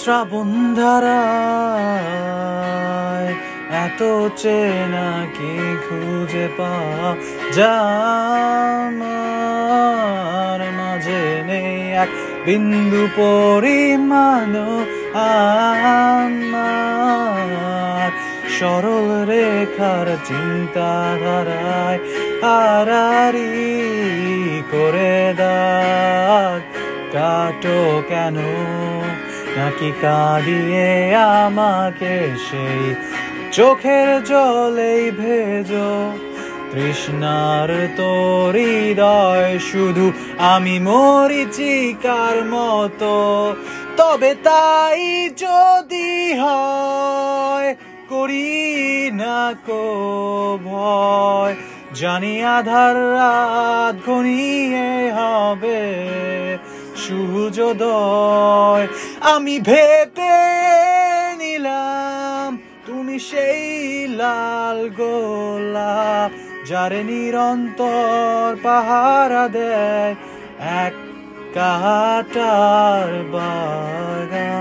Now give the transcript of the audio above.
শ্রাবণ ধারায় এত চেনা কি খুঁজে পা যার মাঝে নেই এক বিন্দু পরিমাণ আমার সরল রেখার চিন্তা চিন্তাধারায় হারারি করে কাটো কেন? নাকি কাঁদিয়ে আমাকে সেই চোখের জলেই ভেজো? তৃষ্ণার তোর হৃদয় শুধু আমি মরিচিকার মতো? তবে তাই যদি হয়, করি না কো ভয়। জানি আধার রাত ঘনিয়ে হবে সূর্যোদয় আমি ভেবে নিলাম, তুমি সেই লাল গোলাপ যারে নিরন্তর পাহারা দেয়, এক কাটার বাগান।